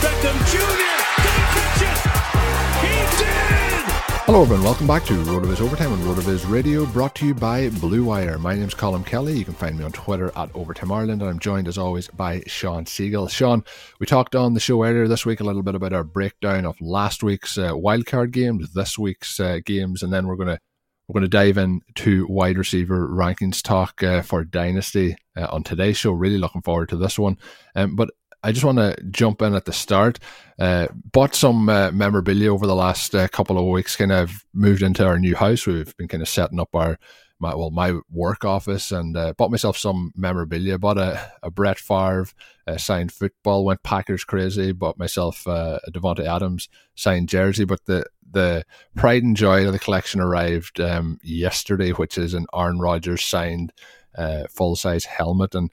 Beckham Jr. Did catch it? He did! Hello, everyone. Welcome back to RotoViz Overtime on RotoViz Radio, brought to you by Blue Wire. My name's Colin Kelly. You can find me on Twitter at Overtime Ireland, and I'm joined as always by Sean Siegel. Sean, we talked on the show earlier this week a little bit about our breakdown of last week's uh, wildcard games, this week's uh, games, and then we're going to we're going to dive into wide receiver rankings talk uh, for Dynasty uh, on today's show. Really looking forward to this one. Um, but I just want to jump in at the start. Uh, bought some uh, memorabilia over the last uh, couple of weeks. Kind of moved into our new house. We've been kind of setting up our my well my work office and uh, bought myself some memorabilia. Bought a, a Brett Favre uh, signed football. Went Packers crazy. Bought myself uh, a Davante Adams signed jersey. But the the pride and joy of the collection arrived um, yesterday, which is an Aaron Rodgers signed full size helmet, and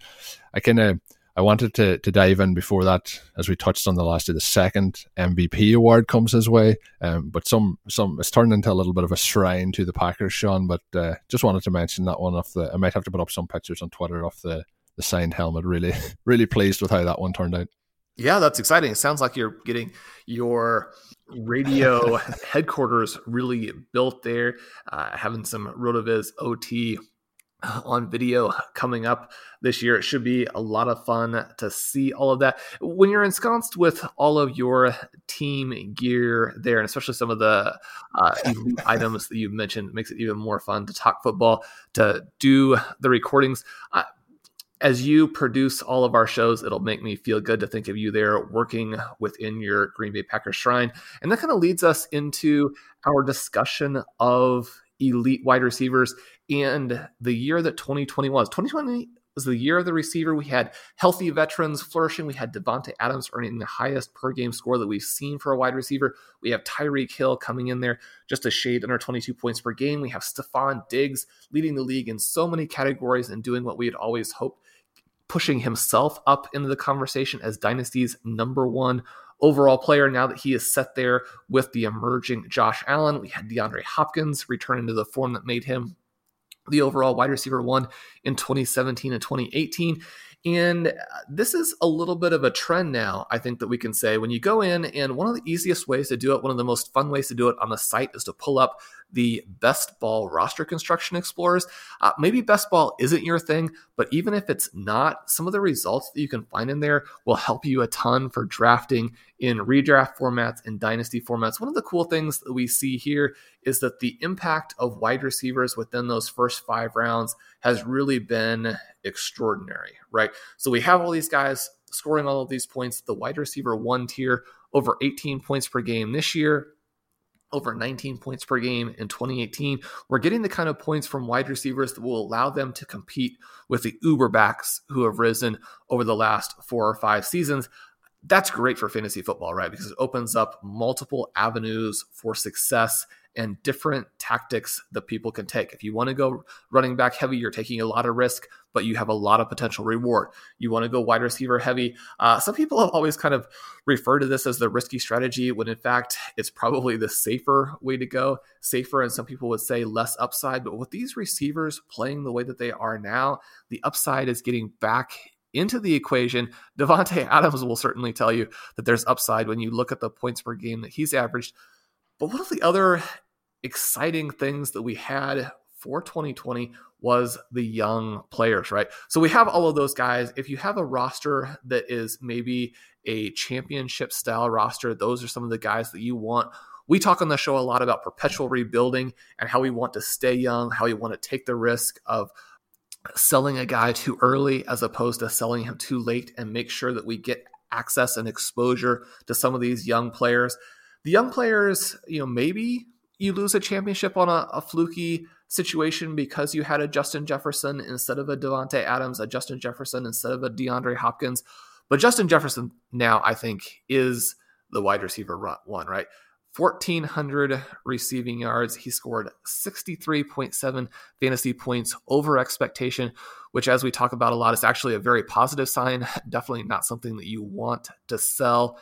I kind of I wanted to to dive in before that, as we touched on the last of The second MVP award comes his way, um, but some some it's turned into a little bit of a shrine to the Packers, Sean. But uh, just wanted to mention that one off the. I might have to put up some pictures on Twitter of the the signed helmet. Really, really pleased with how that one turned out. Yeah, that's exciting. It sounds like you're getting your radio headquarters really built there, uh, having some Rotoviz OT on video coming up this year. It should be a lot of fun to see all of that. When you're ensconced with all of your team gear there, and especially some of the uh, items that you've mentioned, makes it even more fun to talk football, to do the recordings. As you produce all of our shows, it'll make me feel good to think of you there working within your Green Bay Packers shrine. And that kind of leads us into our discussion of elite wide receivers and the year that 2020 was. 2020 was the year of the receiver. We had healthy veterans flourishing. We had Davante Adams earning the highest per game score that we've seen for a wide receiver. We have Tyreek Hill coming in there just a shade under 22 points per game. We have Stefon Diggs leading the league in so many categories and doing what we had always hoped, pushing himself up into the conversation as Dynasty's number one overall player now that he is set there with the emerging Josh Allen. We had DeAndre Hopkins returning to the form that made him the overall wide receiver one in 2017 and 2018. And uh, this is a little bit of a trend now, I think that we can say. When you go in, and one of the easiest ways to do it, one of the most fun ways to do it on the site is to pull up the best ball roster construction explorers. Uh, maybe best ball isn't your thing, but even if it's not, some of the results that you can find in there will help you a ton for drafting in redraft formats and dynasty formats. One of the cool things that we see here is that the impact of wide receivers within those first five rounds has really been extraordinary, right? So we have all these guys scoring all of these points. The wide receiver one tier over 18 points per game this year, over 19 points per game in 2018. We're getting the kind of points from wide receivers that will allow them to compete with the uber backs who have risen over the last four or five seasons. That's great for fantasy football, right? Because it opens up multiple avenues for success and different tactics that people can take. If you want to go running back heavy, you're taking a lot of risk, but you have a lot of potential reward. You want to go wide receiver heavy. Uh, some people have always kind of referred to this as the risky strategy, when in fact it's probably the safer way to go. Safer, and some people would say less upside. But with these receivers playing the way that they are now, the upside is getting back into the equation. Davante Adams will certainly tell you that there's upside when you look at the points per game that he's averaged. But one of the other exciting things that we had for 2020 was the young players, right? So we have all of those guys. If you have a roster that is maybe a championship style roster, those are some of the guys that you want. We talk on the show a lot about perpetual rebuilding and how we want to stay young, how we want to take the risk of selling a guy too early as opposed to selling him too late and make sure that we get access and exposure to some of these young players. The young players, you know, maybe you lose a championship on a, a fluky situation because you had a Justin Jefferson instead of a Davante Adams, a Justin Jefferson instead of a DeAndre Hopkins. But Justin Jefferson now, I think, is the wide receiver one, right? 1,400 receiving yards. He scored 63.7 fantasy points over expectation, which, as we talk about a lot, is actually a very positive sign. Definitely not something that you want to sell.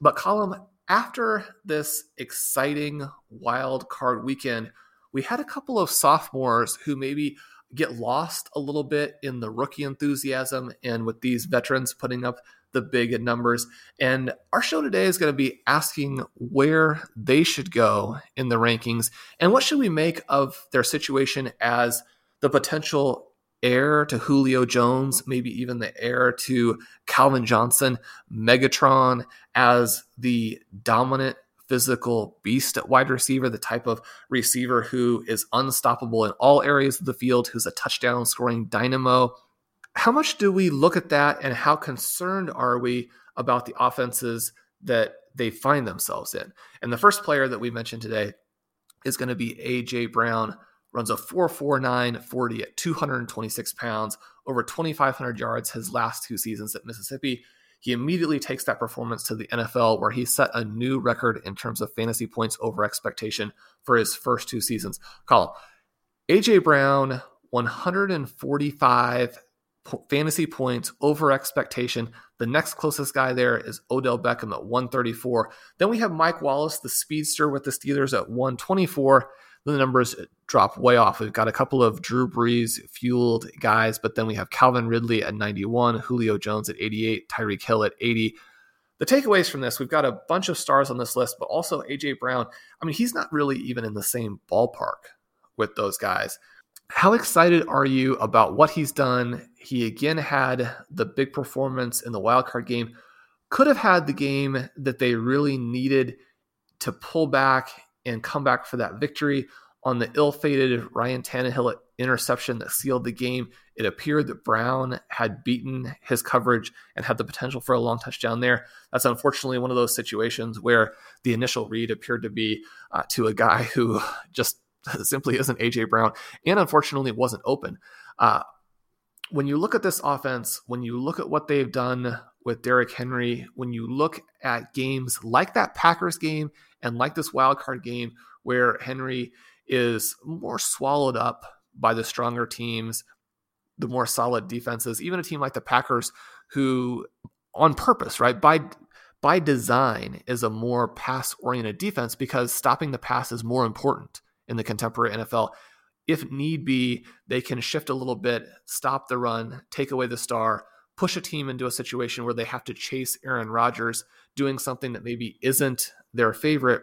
But, Colm, after this exciting wild card weekend, we had a couple of sophomores who maybe get lost a little bit in the rookie enthusiasm and with these veterans putting up the big numbers. And our show today is going to be asking where they should go in the rankings and what should we make of their situation as the potential heir to Julio Jones, maybe even the heir to Calvin Johnson, Megatron as the dominant physical beast at wide receiver, the type of receiver who is unstoppable in all areas of the field, who's a touchdown scoring dynamo. How much do we look at that and how concerned are we about the offenses that they find themselves in? And the first player that we mentioned today is going to be AJ Brown runs a 4.49 40 at 226 pounds, over 2,500 yards his last two seasons at Mississippi. He immediately takes that performance to the NFL, where he set a new record in terms of fantasy points over expectation for his first two seasons. Colm AJ Brown, 145 fantasy points over expectation. The next closest guy there is Odell Beckham at 134. Then we have Mike Wallace, the speedster with the Steelers at 124 the numbers drop way off. We've got a couple of Drew Brees fueled guys, but then we have Calvin Ridley at 91, Julio Jones at 88, Tyreek Hill at 80. The takeaways from this, we've got a bunch of stars on this list, but also AJ Brown. I mean, he's not really even in the same ballpark with those guys. How excited are you about what he's done? He again had the big performance in the wildcard game. Could have had the game that they really needed to pull back and come back for that victory. On the ill fated Ryan Tannehill interception that sealed the game, it appeared that Brown had beaten his coverage and had the potential for a long touchdown there. That's unfortunately one of those situations where the initial read appeared to be uh, to a guy who just simply isn't AJ Brown and unfortunately wasn't open. Uh, when you look at this offense, when you look at what they've done with Derrick Henry, when you look at games like that Packers game and like this wild card game where Henry is more swallowed up by the stronger teams, the more solid defenses, even a team like the Packers who on purpose, right? By by design is a more pass oriented defense because stopping the pass is more important in the contemporary NFL. If need be, they can shift a little bit, stop the run, take away the star, push a team into a situation where they have to chase Aaron Rodgers doing something that maybe isn't their favorite.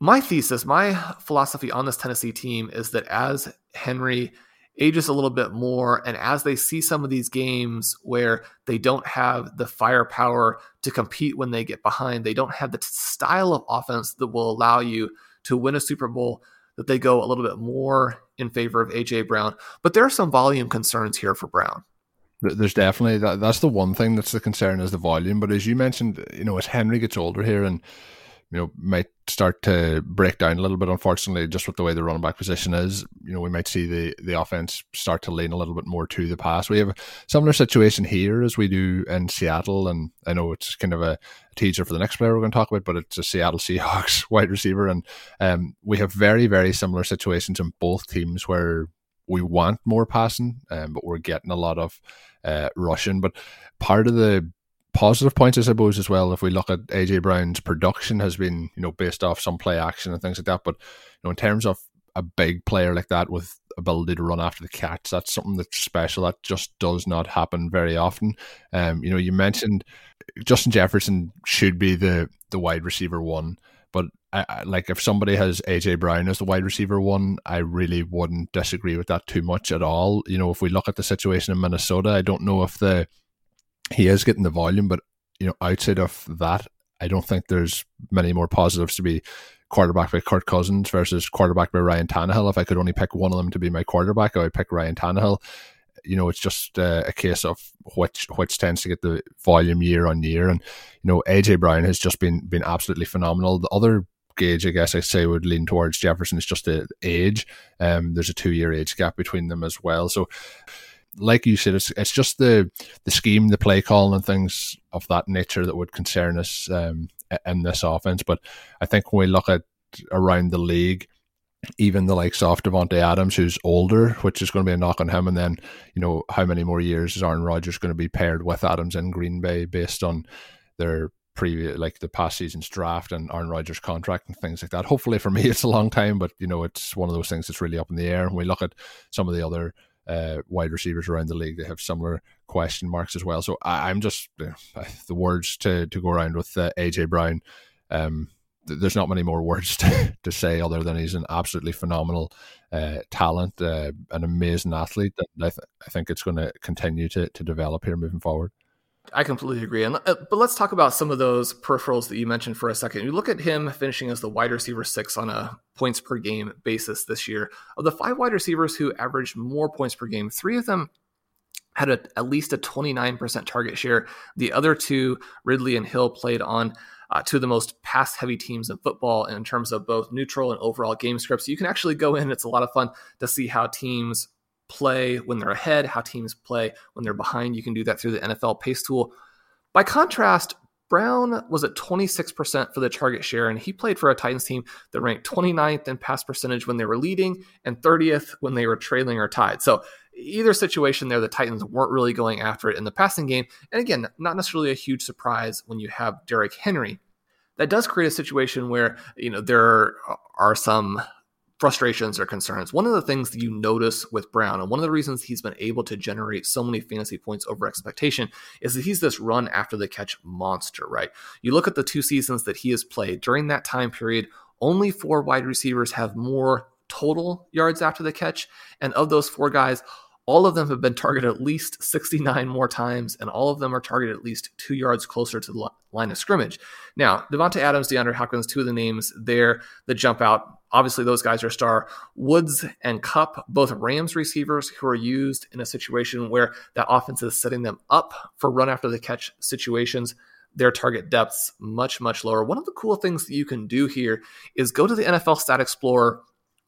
My thesis, my philosophy on this Tennessee team is that as Henry ages a little bit more and as they see some of these games where they don't have the firepower to compete when they get behind, they don't have the style of offense that will allow you to win a Super Bowl, that they go a little bit more in favor of AJ Brown. But there are some volume concerns here for Brown. There's definitely that. That's the one thing that's the concern is the volume. But as you mentioned, you know, as Henry gets older here, and you know, might start to break down a little bit, unfortunately, just with the way the running back position is. You know, we might see the, the offense start to lean a little bit more to the pass. We have a similar situation here as we do in Seattle, and I know it's kind of a teaser for the next player we're going to talk about, but it's a Seattle Seahawks wide receiver, and um, we have very, very similar situations in both teams where we want more passing, um, but we're getting a lot of uh, rushing. But part of the positive points, I suppose, as well. If we look at AJ Brown's production, has been you know based off some play action and things like that. But you know, in terms of a big player like that with ability to run after the catch, that's something that's special. That just does not happen very often. Um, you know, you mentioned Justin Jefferson should be the the wide receiver one. But I, I, like if somebody has AJ Brown as the wide receiver one, I really wouldn't disagree with that too much at all. You know, if we look at the situation in Minnesota, I don't know if the he is getting the volume, but you know, outside of that, I don't think there's many more positives to be quarterback by Kirk Cousins versus quarterback by Ryan Tannehill. If I could only pick one of them to be my quarterback, I would pick Ryan Tannehill. You know, it's just uh, a case of which which tends to get the volume year on year, and you know, AJ Brown has just been been absolutely phenomenal. The other gauge, I guess I say, would lean towards Jefferson. It's just the age. Um, there's a two year age gap between them as well. So like you said, it's it's just the the scheme, the play calling, and things of that nature that would concern us um, in this offense. But I think when we look at around the league, even the likes of Davante Adams, who's older, which is going to be a knock on him, and then you know how many more years is Aaron Rodgers going to be paired with Adams in Green Bay based on their previous like the past season's draft and Aaron Rodgers contract and things like that. Hopefully for me it's a long time, but you know it's one of those things that's really up in the air. When we look at some of the other uh, wide receivers around the league. They have similar question marks as well. So I, am just uh, the words to to go around with uh, AJ Brown. Um, th- there's not many more words to, to say other than he's an absolutely phenomenal uh, talent, uh, an amazing athlete. And I, th- I think it's going to continue to to develop here moving forward. I completely agree. And uh, but let's talk about some of those peripherals that you mentioned for a second. You look at him finishing as the wide receiver six on a points per game basis this year. Of the five wide receivers who averaged more points per game, three of them had a, at least a 29% target share. The other two, Ridley and Hill, played on uh, two of the most pass heavy teams in football in terms of both neutral and overall game scripts. You can actually go in, it's a lot of fun to see how teams play when they're ahead, how teams play when they're behind. You can do that through the NFL pace tool. By contrast, Brown was at 26% for the target share, and he played for a Titans team that ranked 29th in pass percentage when they were leading and 30th when they were trailing or tied. So, either situation there, the Titans weren't really going after it in the passing game. And again, not necessarily a huge surprise when you have Derrick Henry. That does create a situation where, you know, there are some frustrations or concerns. One of the things that you notice with Brown, and one of the reasons he's been able to generate so many fantasy points over expectation, is that he's this run after the catch monster, right? You look at the two seasons that he has played during that time period, only four wide receivers have more total yards after the catch. And of those four guys, all of them have been targeted at least 69 more times, and all of them are targeted at least two yards closer to the line of scrimmage. Now, Davante Adams, DeAndre Hopkins, two of the names there that jump out. Obviously, those guys are star. Woods and Kupp, both Rams receivers who are used in a situation where that offense is setting them up for run after the catch situations their target depths much, much lower. One of the cool things that you can do here is go to the NFL Stat Explorer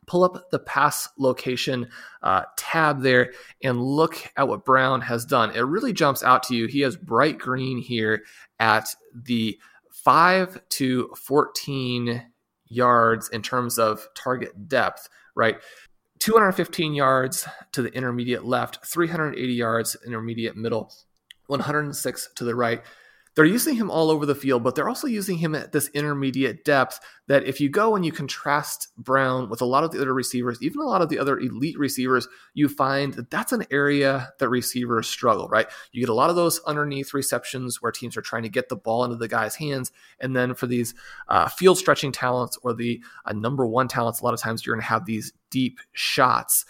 pull up the pass location uh, tab there and look at what Brown has done. It really jumps out to you. He has bright green here at the 5 to 14 yards in terms of target depth, right? 215 yards to the intermediate left, 380 yards intermediate middle, 106 to the right they're using him all over the field, but they're also using him at this intermediate depth that if you go and you contrast Brown with a lot of the other receivers, even a lot of the other elite receivers, you find that that's an area that receivers struggle, right? You get a lot of those underneath receptions where teams are trying to get the ball into the guy's hands. And then for these uh, field stretching talents or the uh, number one talents, a lot of times you're going to have these deep shots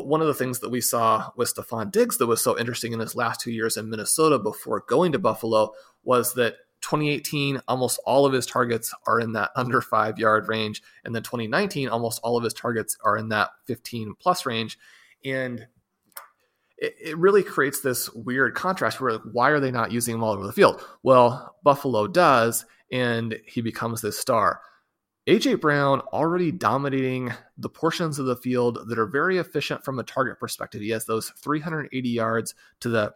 one of the things that we saw with Stefon Diggs that was so interesting in his last two years in Minnesota before going to Buffalo was that 2018, almost all of his targets are in that under five yard range. And then 2019, almost all of his targets are in that 15 plus range. And it, it really creates this weird contrast where like, why are they not using him all over the field? Well, Buffalo does, and he becomes this star. AJ Brown already dominating the portions of the field that are very efficient from a target perspective. He has those 380 yards to the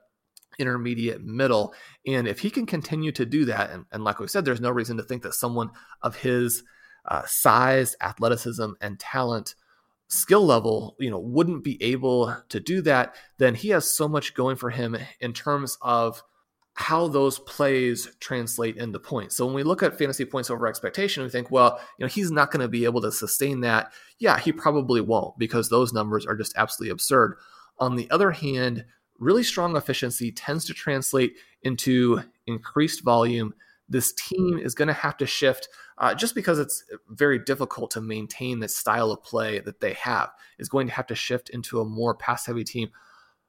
intermediate middle. And if he can continue to do that, and, and like we said, there's no reason to think that someone of his uh, size, athleticism, and talent skill level, you know, wouldn't be able to do that, then he has so much going for him in terms of how those plays translate into points. So when we look at fantasy points over expectation, we think, well, you know, he's not going to be able to sustain that. Yeah, he probably won't because those numbers are just absolutely absurd. On the other hand, really strong efficiency tends to translate into increased volume. This team is going to have to shift uh, just because it's very difficult to maintain the style of play that they have. Is going to have to shift into a more pass heavy team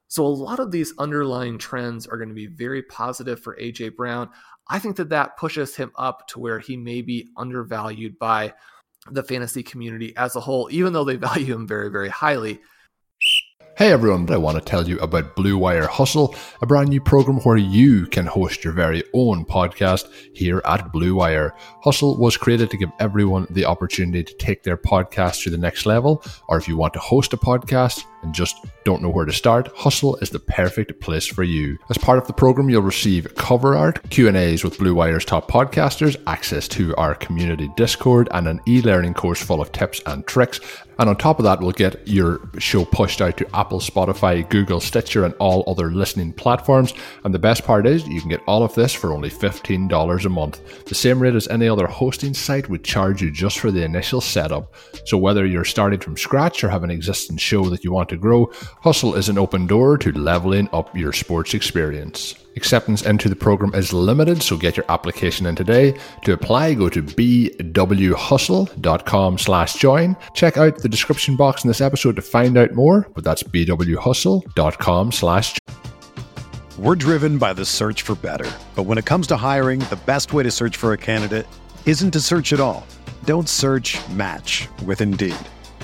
so a lot of these underlying trends are going to be very positive for AJ Brown. I think that that pushes him up to where he may be undervalued by the fantasy community as a whole, even though they value him very, very highly. Hey everyone, I want to tell you about Blue Wire Hustle, a brand new program where you can host your very own podcast here at Blue Wire. Hustle was created to give everyone the opportunity to take their podcast to the next level, or if you want to host a podcast, and just don't know where to start, Hustle is the perfect place for you. As part of the program, you'll receive cover art, Q&As with Blue Wire's top podcasters, access to our community Discord, and an e-learning course full of tips and tricks. And on top of that, we'll get your show pushed out to Apple, Spotify, Google, Stitcher, and all other listening platforms. And the best part is you can get all of this for only $15 a month. The same rate as any other hosting site would charge you just for the initial setup. So whether you're starting from scratch or have an existing show that you want to grow, Hustle is an open door to leveling up your sports experience. Acceptance into the program is limited, so get your application in today. To apply, go to bwhustle.com slash join. Check out the description box in this episode to find out more, but that's bwhustle.com slash join. We're driven by the search for better. But when it comes to hiring, the best way to search for a candidate isn't to search at all. Don't search match with Indeed.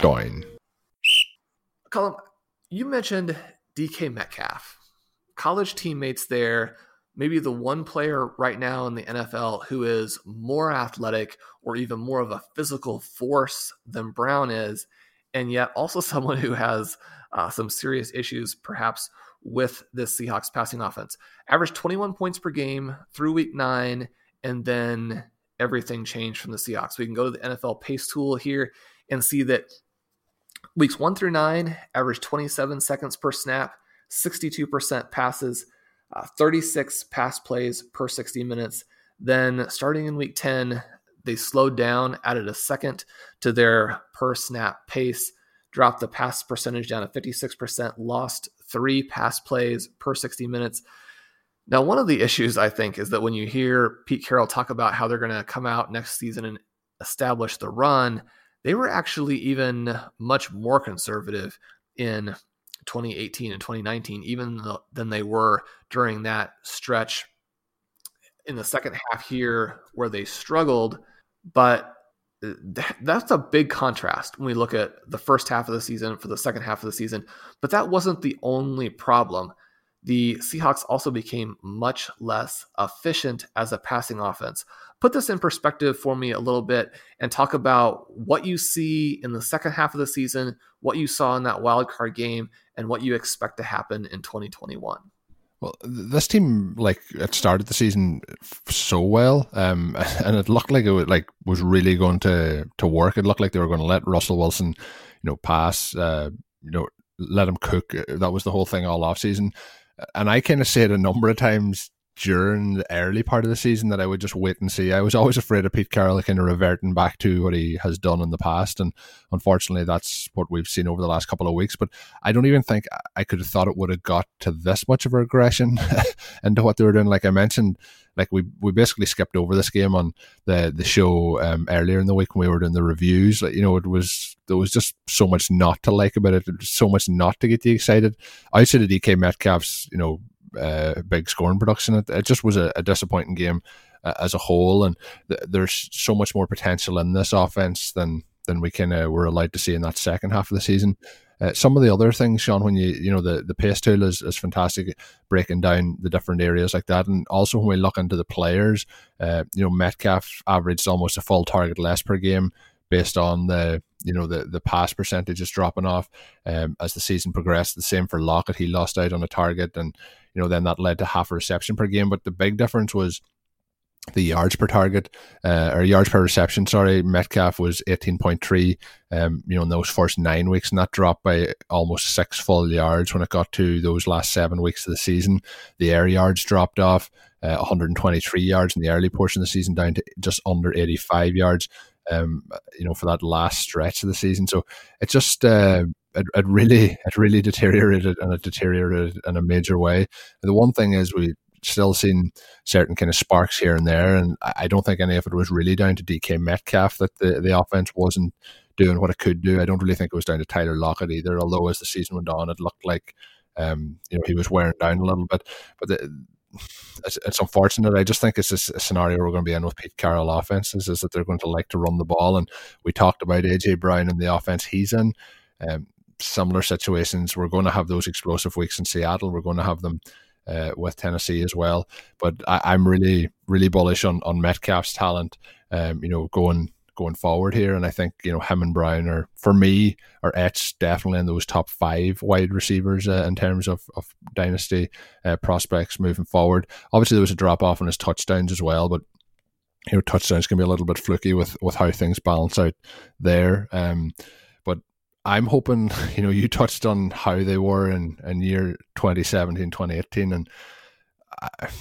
Join. Colin, you mentioned DK Metcalf, college teammates there. Maybe the one player right now in the NFL who is more athletic or even more of a physical force than Brown is, and yet also someone who has uh, some serious issues, perhaps with this Seahawks passing offense. Averaged 21 points per game through week nine, and then everything changed from the Seahawks. We can go to the NFL pace tool here and see that Weeks one through nine averaged 27 seconds per snap, 62% passes, uh, 36 pass plays per 60 minutes. Then starting in week 10, they slowed down, added a second to their per snap pace, dropped the pass percentage down to 56%, lost three pass plays per 60 minutes. Now, one of the issues I think is that when you hear Pete Carroll talk about how they're going to come out next season and establish the run, they were actually even much more conservative in 2018 and 2019, even than they were during that stretch in the second half here where they struggled. But uh, that's a big contrast when we look at the first half of the season for the second half of the season. But that wasn't the only problem. The Seahawks also became much less efficient as a passing offense. Put this in perspective for me a little bit and talk about what you see in the second half of the season, what you saw in that wild card game, and what you expect to happen in 2021. Well, this team like it started the season so well, um, and it looked like it was, like was really going to to work. It looked like they were going to let Russell Wilson, you know, pass, uh, you know, let him cook. That was the whole thing all off season. And I kind of said a number of times during the early part of the season that I would just wait and see. I was always afraid of Pete Carroll kind of reverting back to what he has done in the past, and unfortunately, that's what we've seen over the last couple of weeks. But I don't even think I could have thought it would have got to this much of a regression into what they were doing. Like I mentioned, like we we basically skipped over this game on the the show um, earlier in the week when we were doing the reviews. Like you know, it was there was just so much not to like about it, so much not to get you excited. Outside of DK Metcalf's, you know, uh, big scoring production. It, it just was a, a disappointing game uh, as a whole, and th- there's so much more potential in this offense than than we kind of were allowed to see in that second half of the season. Uh, some of the other things, Sean, when you you know the the pace tool is, is fantastic, breaking down the different areas like that, and also when we look into the players, uh, you know Metcalf averaged almost a full target less per game based on the you know the the pass percentage is dropping off um, as the season progressed. The same for Lockett; he lost out on a target, and you know then that led to half a reception per game. But the big difference was the yards per target uh, or yards per reception. Sorry, Metcalf was eighteen point three. Um, you know, in those first nine weeks, and that dropped by almost six full yards when it got to those last seven weeks of the season. The air yards dropped off. Uh, 123 yards in the early portion of the season down to just under 85 yards um, you know, for that last stretch of the season. So it just uh, it, it really it really deteriorated and it deteriorated in a major way. The one thing is we still seen certain kind of sparks here and there, and I don't think any of it was really down to DK Metcalf that the the offense wasn't doing what it could do. I don't really think it was down to Tyler Lockett either. Although as the season went on, it looked like um, you know he was wearing down a little bit, but the, it's, it's unfortunate. I just think it's a, scenario we're going to be in with Pete Carroll offenses is that they're going to like to run the ball. And we talked about AJ Brown and the offense he's in. Um, similar situations. We're going to have those explosive weeks in Seattle. We're going to have them uh, with Tennessee as well. But I, am really, really bullish on on Metcalf's talent. Um, you know, going going forward here. And I think, you know, him and Brown are, for me, are etched definitely in those top five wide receivers uh, in terms of, of dynasty uh, prospects moving forward. Obviously, there was a drop off on his touchdowns as well, but you know, touchdowns can be a little bit fluky with, with how things balance out there. Um, I'm hoping, you know, you touched on how they were in, in year 2017, 2018, and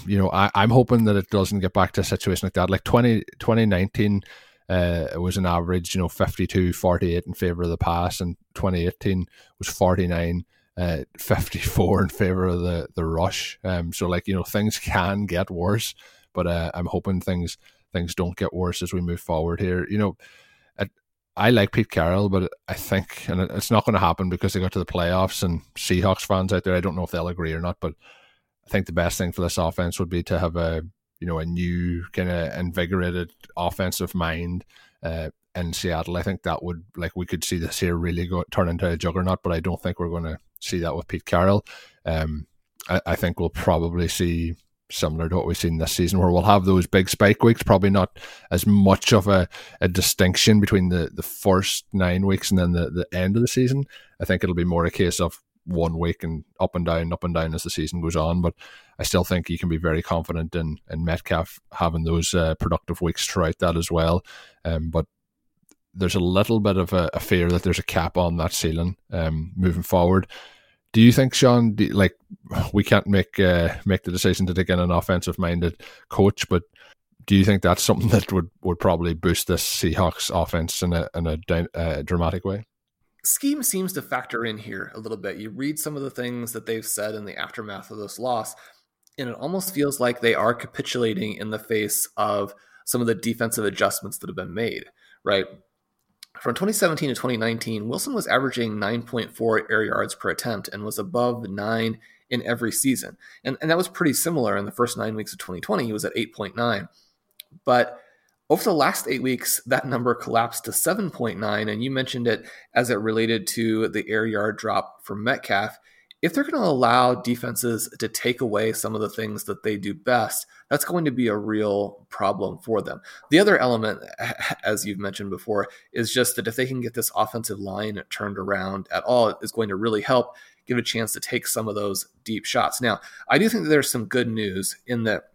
you know, I, I'm hoping that it doesn't get back to a situation like that. Like 20, 2019, uh, it was an average, you know, 52 48 in favor of the pass, and 2018 was 49 uh, 54 in favor of the, the rush. Um, so, like, you know, things can get worse, but uh, I'm hoping things things don't get worse as we move forward here. You know, I like Pete Carroll, but I think, and it's not going to happen because they got to the playoffs and Seahawks fans out there, I don't know if they'll agree or not, but I think the best thing for this offense would be to have a you know a new kind of invigorated offensive mind uh, in Seattle. I think that would like we could see this here really go turn into a juggernaut, but I don't think we're going to see that with Pete Carroll. Um, I, I, think we'll probably see similar to what we've seen this season, where we'll have those big spike weeks. Probably not as much of a, a distinction between the, the first nine weeks and then the, the end of the season. I think it'll be more a case of one week and up and down, up and down as the season goes on. But I still think you can be very confident in in Metcalf having those uh, productive weeks throughout that as well. Um, but there's a little bit of a, a, fear that there's a cap on that ceiling um, moving forward. Do you think, Sean? Do, like we can't make uh, make the decision to take in an offensive minded coach, but do you think that's something that would, would probably boost this Seahawks offense in a in a uh, dramatic way? scheme seems to factor in here a little bit. You read some of the things that they've said in the aftermath of this loss, and it almost feels like they are capitulating in the face of some of the defensive adjustments that have been made, right? From 2017 to 2019, Wilson was averaging 9.4 air yards per attempt and was above nine in every season. And, and that was pretty similar in the first nine weeks of 2020. He was at 8.9. But over the last eight weeks, that number collapsed to 7.9, and you mentioned it as it related to the air yard drop from Metcalf. If they're going to allow defenses to take away some of the things that they do best, that's going to be a real problem for them. The other element, as you've mentioned before, is just that if they can get this offensive line turned around at all, is going to really help give a chance to take some of those deep shots. Now, I do think that there's some good news in that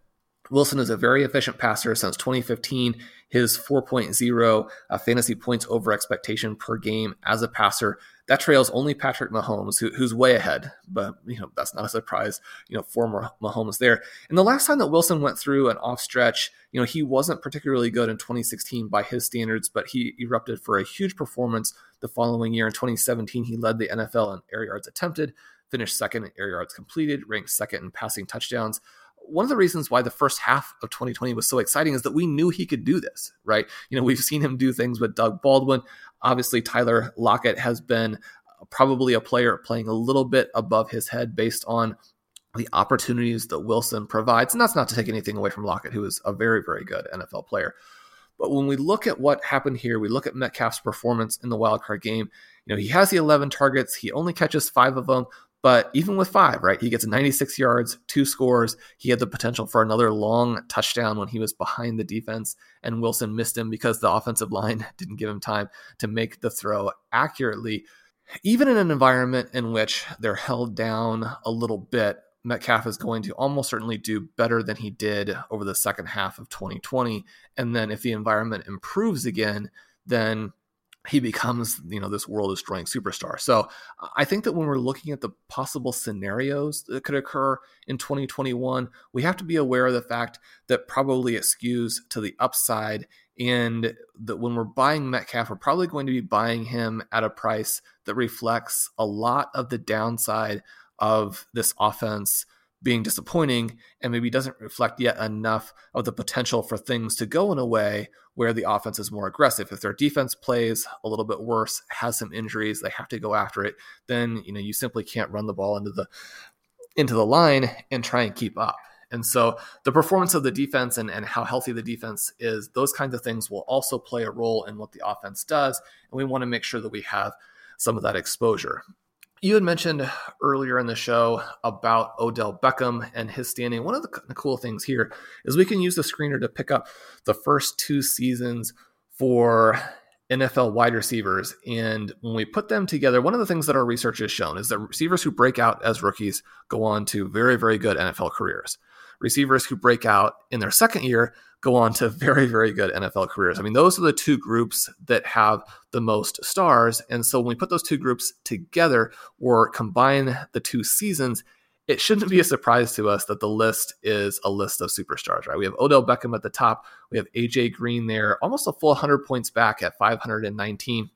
Wilson is a very efficient passer since 2015. His 4.0 uh, fantasy points over expectation per game as a passer that trails only Patrick Mahomes, who, who's way ahead. But you know that's not a surprise. You know, former Mahomes there. And the last time that Wilson went through an off stretch, you know, he wasn't particularly good in 2016 by his standards, but he erupted for a huge performance the following year. In 2017, he led the NFL in air yards attempted, finished second in air yards completed, ranked second in passing touchdowns one of the reasons why the first half of 2020 was so exciting is that we knew he could do this, right? You know, we've seen him do things with Doug Baldwin. Obviously, Tyler Lockett has been uh, probably a player playing a little bit above his head based on the opportunities that Wilson provides. And that's not to take anything away from Lockett, who is a very, very good NFL player. But when we look at what happened here, we look at Metcalf's performance in the wildcard game. You know, he has the 11 targets, he only catches five of them, but even with five, right, he gets 96 yards, two scores. He had the potential for another long touchdown when he was behind the defense, and Wilson missed him because the offensive line didn't give him time to make the throw accurately. Even in an environment in which they're held down a little bit, Metcalf is going to almost certainly do better than he did over the second half of 2020. And then if the environment improves again, then he becomes you know this world destroying superstar. So i think that when we're looking at the possible scenarios that could occur in 2021 we have to be aware of the fact that probably it skews to the upside and that when we're buying metcalf we're probably going to be buying him at a price that reflects a lot of the downside of this offense being disappointing and maybe doesn't reflect yet enough of the potential for things to go in a way where the offense is more aggressive. If their defense plays a little bit worse, has some injuries, they have to go after it, then you know you simply can't run the ball into the into the line and try and keep up. And so the performance of the defense and, and how healthy the defense is, those kinds of things will also play a role in what the offense does. And we want to make sure that we have some of that exposure. You had mentioned earlier in the show about Odell Beckham and his standing. One of the cool things here is we can use the screener to pick up the first two seasons for NFL wide receivers. And when we put them together, one of the things that our research has shown is that receivers who break out as rookies go on to very, very good NFL careers. Receivers who break out in their second year go on to very, very good NFL careers. I mean, those are the two groups that have the most stars. And so when we put those two groups together or combine the two seasons, it shouldn't be a surprise to us that the list is a list of superstars, right? We have Odell Beckham at the top. We have AJ Green there, almost a full 100 points back at 519.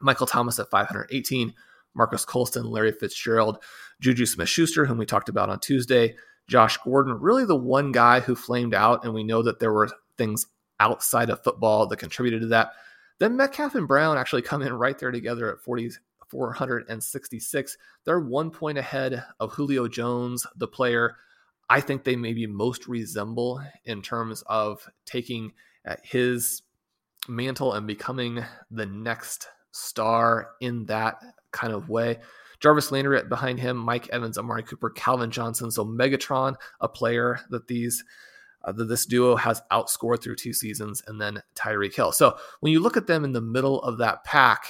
Michael Thomas at 518. Marques Colston, Larry Fitzgerald, Juju Smith Schuster, whom we talked about on Tuesday, Josh Gordon, really the one guy who flamed out, and we know that there were things outside of football that contributed to that. Then Metcalf and Brown actually come in right there together at 40, 466. They're one point ahead of Julio Jones, the player I think they maybe most resemble in terms of taking uh, his mantle and becoming the next star in that kind of way. Jarvis Landry behind him, Mike Evans, Amari Cooper, Calvin Johnson. So Megatron, a player that these uh, that this duo has outscored through two seasons, and then Tyreek Hill. So when you look at them in the middle of that pack,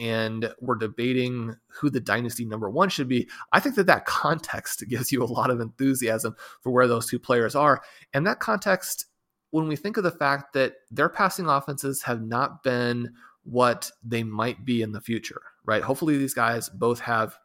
and we're debating who the dynasty number one should be, I think that that context gives you a lot of enthusiasm for where those two players are, and that context. When we think of the fact that their passing offenses have not been what they might be in the future, right? Hopefully, these guys both have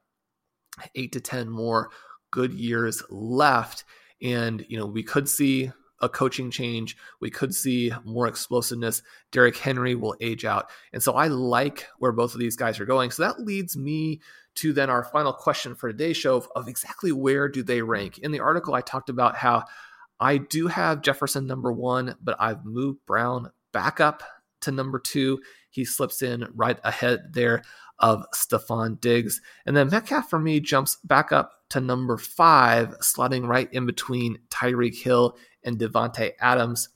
eight to 10 more good years left. And, you know, we could see a coaching change. We could see more explosiveness. Derrick Henry will age out. And so I like where both of these guys are going. So that leads me to then our final question for today's show of, of exactly where do they rank. In the article, I talked about how I do have Jefferson number one, but I've moved Brown back up to number two. He slips in right ahead there of Stefon Diggs. And then Metcalf for me jumps back up to number five, slotting right in between Tyreek Hill and Davante Adams.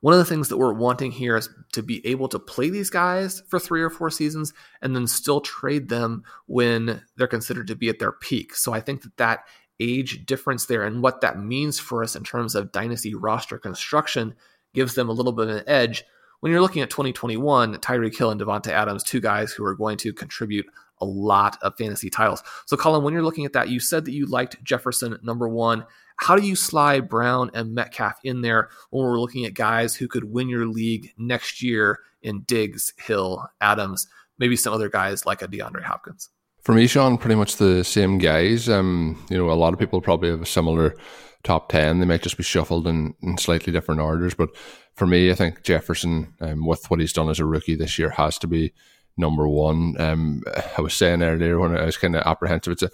One of the things that we're wanting here is to be able to play these guys for three or four seasons and then still trade them when they're considered to be at their peak. So I think that that age difference there and what that means for us in terms of dynasty roster construction gives them a little bit of an edge. When you're looking at 2021, Tyreek Hill and Davante Adams, two guys who are going to contribute a lot of fantasy titles. So, Colin, when you're looking at that, you said that you liked Jefferson number one. How do you slide Brown and Metcalf in there when we're looking at guys who could win your league next year in Diggs, Hill, Adams, maybe some other guys like a DeAndre Hopkins? For me, Sean, pretty much the same guys. Um, you know, a lot of people probably have a similar top 10. They might just be shuffled in, in slightly different orders. But for me, I think Jefferson, um, with what he's done as a rookie this year, has to be number one. Um, I was saying earlier when I was kind of apprehensive, it's a,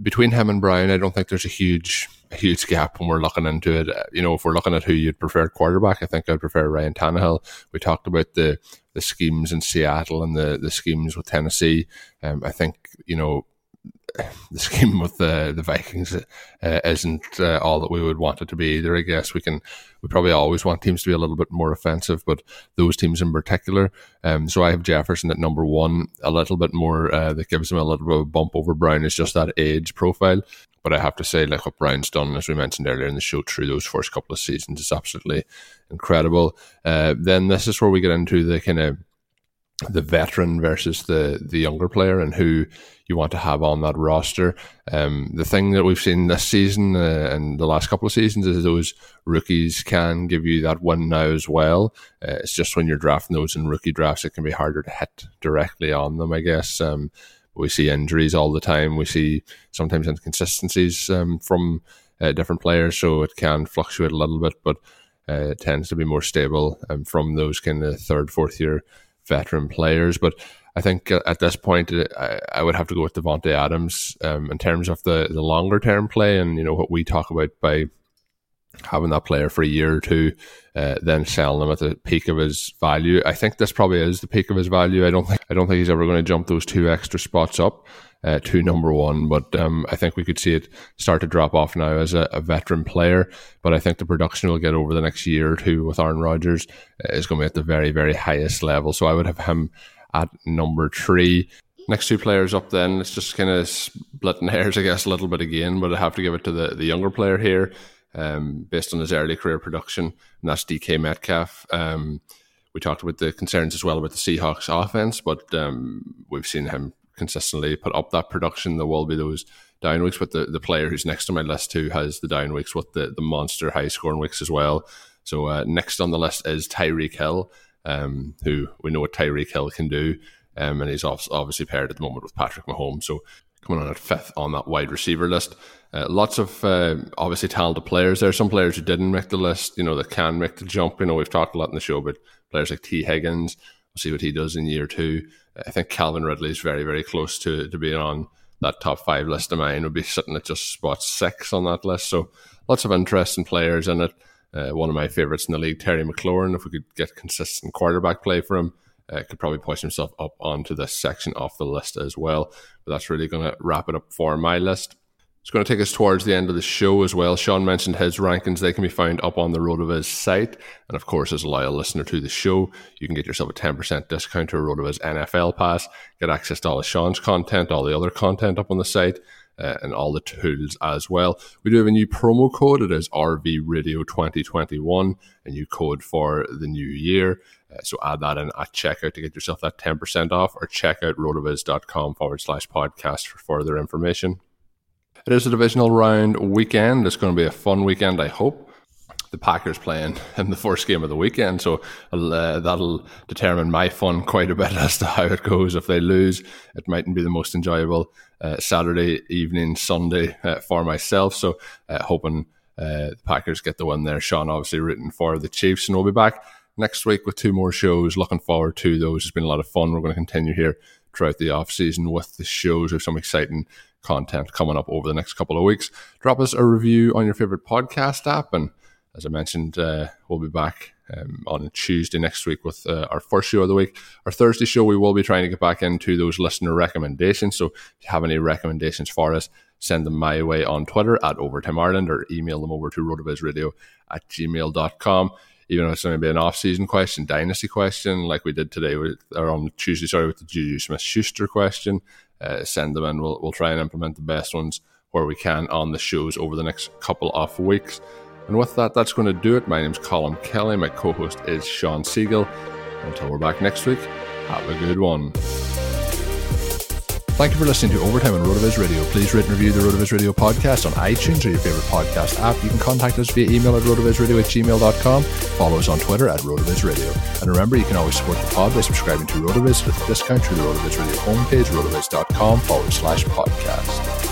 between him and Brian, I don't think there's a huge a huge gap when we're looking into it. You know, if we're looking at who you'd prefer quarterback, I think I'd prefer Ryan Tannehill. We talked about the the schemes in Seattle and the the schemes with Tennessee. Um, I think you know the scheme with the the Vikings uh, isn't uh, all that we would want it to be either. I guess we can we probably always want teams to be a little bit more offensive, but those teams in particular. Um, so I have Jefferson at number one, a little bit more uh, that gives him a little bit of a bump over Brown is just that age profile. But I have to say, like what Brown's done, as we mentioned earlier in the show, through those first couple of seasons is absolutely incredible. Uh, then this is where we get into the kind of the veteran versus the the younger player and who you want to have on that roster. Um, the thing that we've seen this season uh, and the last couple of seasons is those rookies can give you that win now as well. Uh, it's just when you're drafting those in rookie drafts, it can be harder to hit directly on them, I guess. Um, we see injuries all the time. We see sometimes inconsistencies um, from uh, different players, so it can fluctuate a little bit, but uh, it tends to be more stable um, from those kind of third, fourth year veteran players. But I think at this point, uh, I, I would have to go with Davante Adams um, in terms of the, the longer term play and you know what we talk about by having that player for a year or two, uh, then selling him at the peak of his value. I think this probably is the peak of his value. I don't think I don't think he's ever going to jump those two extra spots up uh, to number one, but um, I think we could see it start to drop off now as a, a, veteran player. But I think the production will get over the next year or two with Aaron Rodgers uh, is going to be at the very very highest level. So I would have him at number three. Next two players up, then it's just kind of splitting hairs, I guess, a little bit again. But I have to give it to the the younger player here um, based on his early career production, and that's DK Metcalf. Um, we talked about the concerns as well about the Seahawks offense, but um, we've seen him consistently put up that production. There will be those down weeks, but the, the player who's next on my list too has the down weeks with the, the monster high scoring weeks as well. So uh, next on the list is Tyreek Hill, um, who we know what Tyreek Hill can do. Um, and he's obviously paired at the moment with Patrick Mahomes. So coming on at fifth on that wide receiver list. Uh, lots of uh, obviously talented players there. Some players who didn't make the list, you know, that can make the jump. You know, we've talked a lot in the show about players like Tee Higgins. We'll see what he does in year two. I think Calvin Ridley is very, very close to, to being on that top five list of mine. Would be sitting at just spot six on that list. So lots of interesting players in it. Uh, one of my favorites in the league, Terry McLaurin. If we could get consistent quarterback play for him, uh, could probably push himself up onto this section off the list as well. But that's really going to wrap it up for my list. It's going to take us towards the end of the show as well. Sean mentioned his rankings. They can be found up on the RotoViz site. And of course, as a loyal listener to the show, you can get yourself a 10% discount to a His NFL pass, get access to all of Sean's content, all the other content up on the site, uh, and all the tools as well. We do have a new promo code. It is RV Radio 2021, a new code for the new year. Uh, so add that in at checkout to get yourself that 10% off or check out rotoviz.com forward slash podcast for further information. It is a divisional round weekend. It's going to be a fun weekend, I hope. The Packers playing in the first game of the weekend, so uh, that'll determine my fun quite a bit as to how it goes. If they lose, it mightn't be the most enjoyable uh, Saturday evening, Sunday uh, for myself. So, uh, hoping uh, the Packers get the win there. Sean obviously rooting for the Chiefs, and we'll be back next week with two more shows. Looking forward to those. It's been a lot of fun. We're going to continue here throughout the off season with the shows. with some exciting content coming up over the next couple of weeks. Drop us a review on your favorite podcast app. And as I mentioned, we'll be back um, on Tuesday next week with uh, our first show of the week. Our Thursday show, we will be trying to get back into those listener recommendations. So if you have any recommendations for us, send them my way on Twitter at Overtime Ireland or email them over to rotovizradio at gmail.com. even if it's maybe an off-season question, dynasty question, like we did today with, or on Tuesday, sorry, with the Juju Smith-Schuster question, uh, send them in. We'll, we'll try and implement the best ones where we can on the shows over the next couple of weeks. And with that, that's going to do it. My name's Colin Kelly. My co-host is Sean Siegel. Until we're back next week, have a good one. Thank you for listening to Overtime on RotoViz Radio. Please rate and review the RotoViz Radio podcast on iTunes or your favorite podcast app. You can contact us via email at rotovizradio at gmail.com. Follow us on Twitter at RotoViz Radio. And remember, you can always support the pod by subscribing to RotoViz with a discount through the RotoViz Radio homepage, rotoviz.com forward slash podcast.